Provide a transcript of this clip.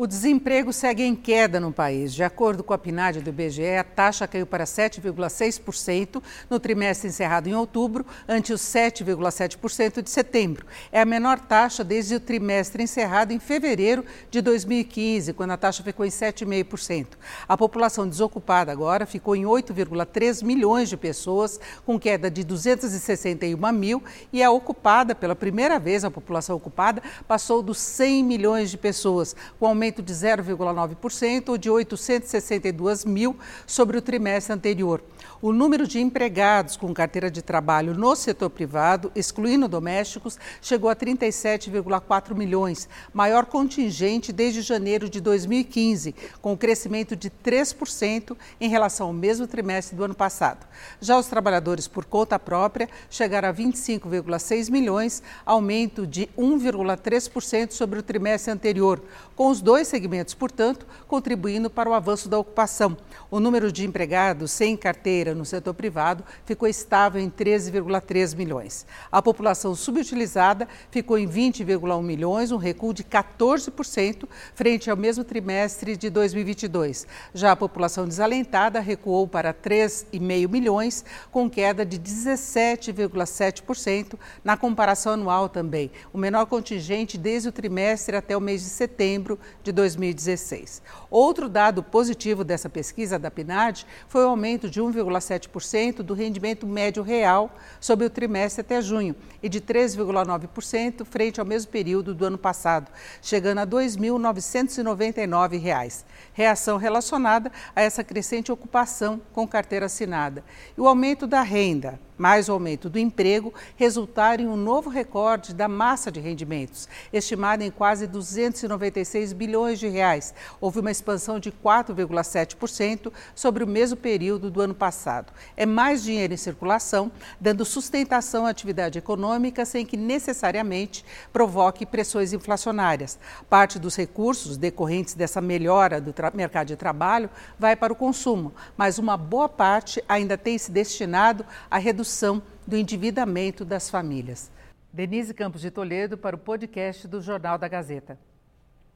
O desemprego segue em queda no país. De acordo com a PNAD do IBGE, a taxa caiu para 7,6% no trimestre encerrado em outubro, ante os 7,7% de setembro. É a menor taxa desde o trimestre encerrado em fevereiro de 2015, quando a taxa ficou em 7,5%. A população desocupada agora ficou em 8,3 milhões de pessoas, com queda de 261 mil, e a ocupada, pela primeira vez, a população ocupada passou dos 100 milhões de pessoas, com aumento aumento de 0,9% ou de 862 mil sobre o trimestre anterior. O número de empregados com carteira de trabalho no setor privado, excluindo domésticos, chegou a 37,4 milhões, maior contingente desde janeiro de 2015, com crescimento de 3% em relação ao mesmo trimestre do ano passado. Já os trabalhadores por conta própria chegaram a 25,6 milhões, aumento de 1,3% sobre o trimestre anterior, com os dois segmentos, portanto, contribuindo para o avanço da ocupação. O número de empregados sem carteira no setor privado ficou estável em 13,3 milhões. A população subutilizada ficou em 20,1 milhões, um recuo de 14% frente ao mesmo trimestre de 2022. Já a população desalentada recuou para 3,5 milhões, com queda de 17,7% na comparação anual também, o menor contingente desde o trimestre até o mês de setembro de 2016. Outro dado positivo dessa pesquisa da PNAD foi o aumento de 1,5 3,7% do rendimento médio real sobre o trimestre até junho e de 3,9% frente ao mesmo período do ano passado, chegando a R$ 2.999. Reação relacionada a essa crescente ocupação com carteira assinada. E o aumento da renda, mais o aumento do emprego, resultaram em um novo recorde da massa de rendimentos, estimada em quase 296 bilhões de reais. Houve uma expansão de 4,7% sobre o mesmo período do ano passado. É mais dinheiro em circulação, dando sustentação à atividade econômica sem que necessariamente provoque pressões inflacionárias. Parte dos recursos decorrentes dessa melhora do mercado de trabalho vai para o consumo, mas uma boa parte ainda tem se destinado à redução do endividamento das famílias. Denise Campos de Toledo para o podcast do Jornal da Gazeta.